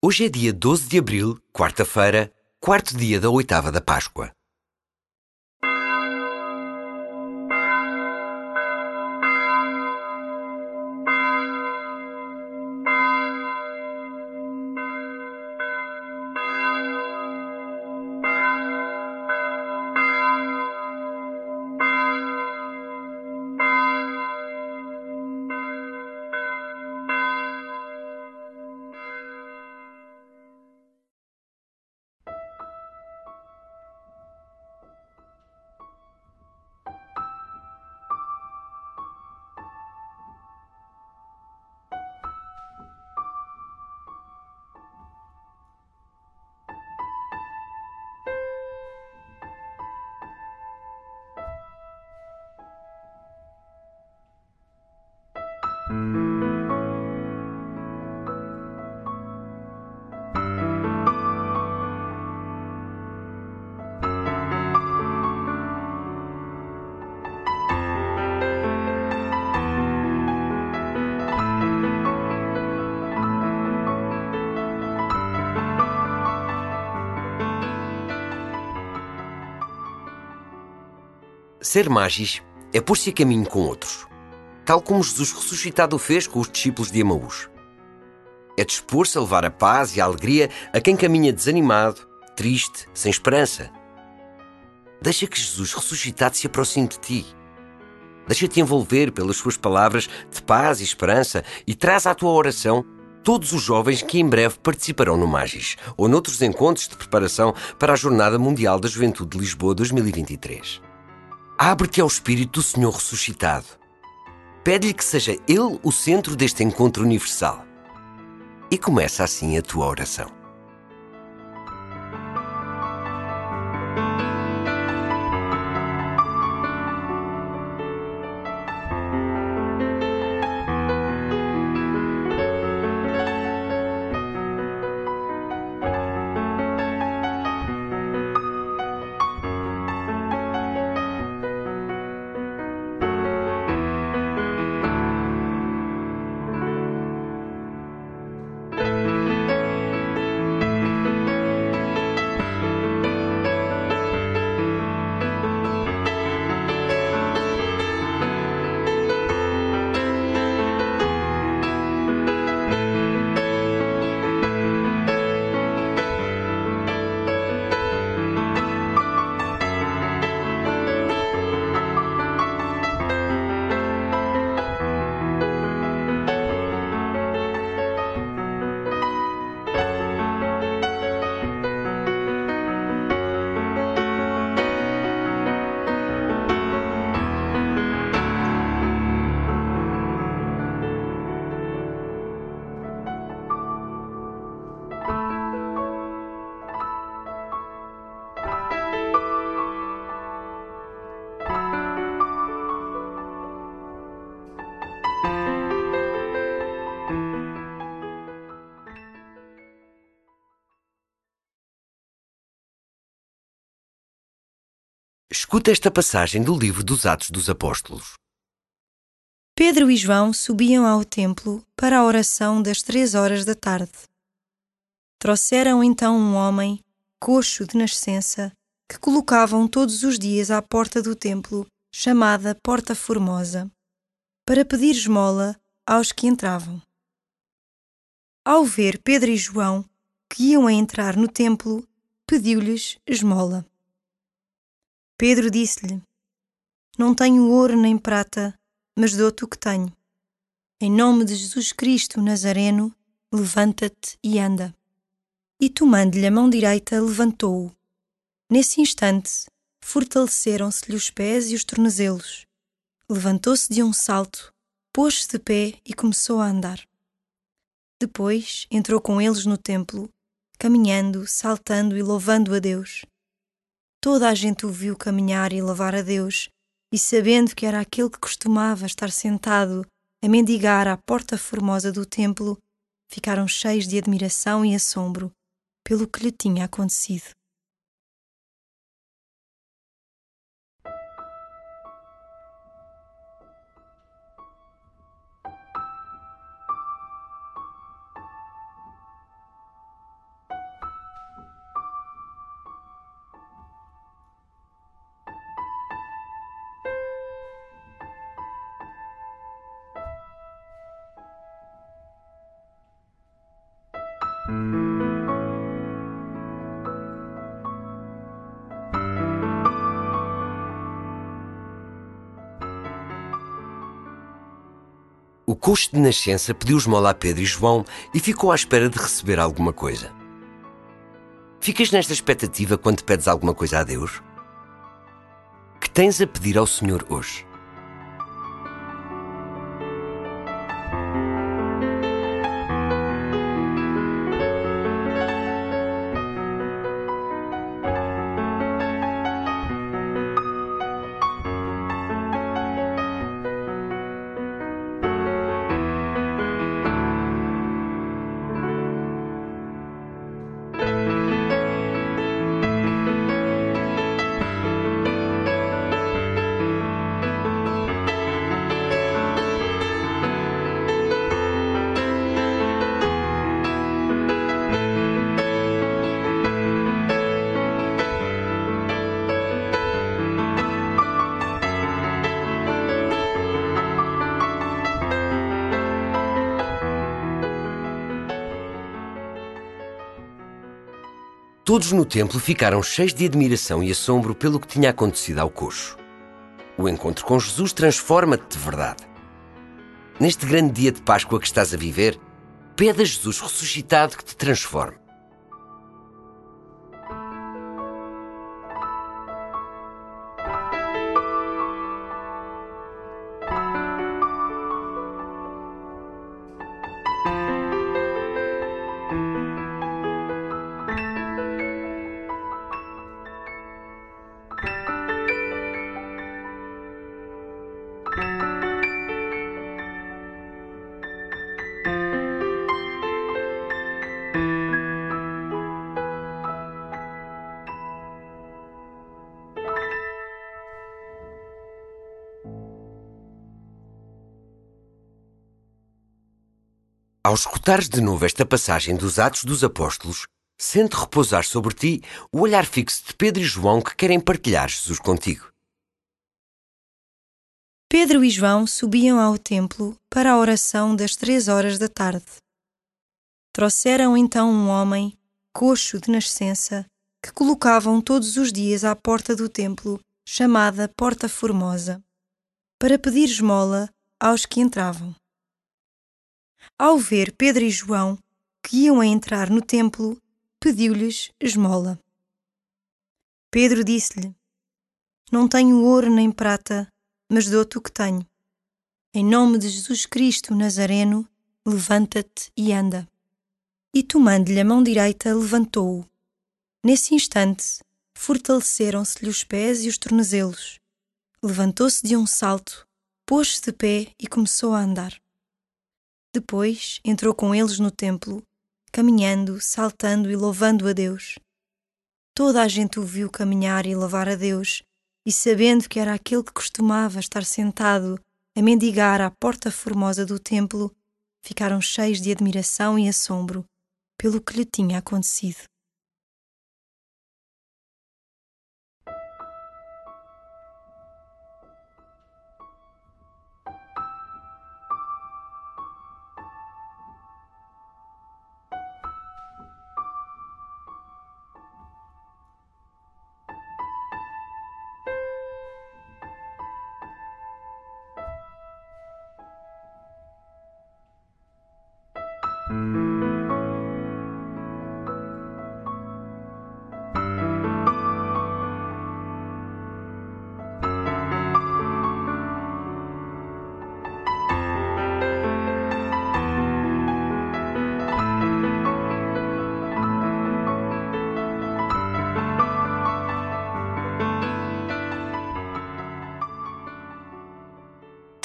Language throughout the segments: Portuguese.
Hoje é dia 12 de abril, quarta-feira, quarto dia da oitava da Páscoa. Ser magis é pôr-se a caminho com outros, tal como Jesus ressuscitado fez com os discípulos de Emaús. É dispor-se a levar a paz e a alegria a quem caminha desanimado, triste, sem esperança. Deixa que Jesus ressuscitado se aproxime de ti. Deixa-te envolver pelas suas palavras de paz e esperança e traz à tua oração todos os jovens que em breve participarão no Magis ou noutros encontros de preparação para a Jornada Mundial da Juventude de Lisboa 2023. Abre-te ao Espírito do Senhor ressuscitado. Pede-lhe que seja Ele o centro deste encontro universal. E começa assim a tua oração. Escuta esta passagem do livro dos Atos dos Apóstolos. Pedro e João subiam ao templo para a oração das três horas da tarde. Trouxeram então um homem, coxo de nascença, que colocavam todos os dias à porta do templo, chamada Porta Formosa, para pedir esmola aos que entravam. Ao ver Pedro e João, que iam a entrar no templo, pediu-lhes esmola. Pedro disse-lhe: Não tenho ouro nem prata, mas dou-te o que tenho. Em nome de Jesus Cristo Nazareno, levanta-te e anda. E tomando-lhe a mão direita, levantou-o. Nesse instante, fortaleceram-se-lhe os pés e os tornozelos. Levantou-se de um salto, pôs-se de pé e começou a andar. Depois entrou com eles no templo, caminhando, saltando e louvando a Deus. Toda a gente o viu caminhar e louvar a Deus, e sabendo que era aquele que costumava estar sentado a mendigar à porta formosa do templo, ficaram cheios de admiração e assombro pelo que lhe tinha acontecido. Coxo de nascença pediu esmola a Pedro e João e ficou à espera de receber alguma coisa. Ficas nesta expectativa quando pedes alguma coisa a Deus? Que tens a pedir ao Senhor hoje? Todos no templo ficaram cheios de admiração e assombro pelo que tinha acontecido ao coxo. O encontro com Jesus transforma-te de verdade. Neste grande dia de Páscoa que estás a viver, pede a Jesus ressuscitado que te transforme. Ao escutares de novo esta passagem dos Atos dos Apóstolos, sente repousar sobre ti o olhar fixo de Pedro e João que querem partilhar Jesus contigo. Pedro e João subiam ao templo para a oração das três horas da tarde. Trouxeram então um homem, coxo de nascença, que colocavam todos os dias à porta do templo, chamada Porta Formosa, para pedir esmola aos que entravam. Ao ver Pedro e João, que iam a entrar no templo, pediu-lhes esmola. Pedro disse-lhe: Não tenho ouro nem prata, mas dou-te o que tenho. Em nome de Jesus Cristo Nazareno, levanta-te e anda. E tomando-lhe a mão direita, levantou-o. Nesse instante, fortaleceram-se-lhe os pés e os tornozelos. Levantou-se de um salto, pôs-se de pé e começou a andar. Depois entrou com eles no templo, caminhando, saltando e louvando a Deus. Toda a gente o viu caminhar e louvar a Deus, e sabendo que era aquele que costumava estar sentado a mendigar à porta formosa do templo, ficaram cheios de admiração e assombro pelo que lhe tinha acontecido.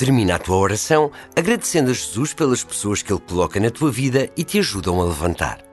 Termina a tua oração agradecendo a Jesus pelas pessoas que Ele coloca na tua vida e te ajudam a levantar.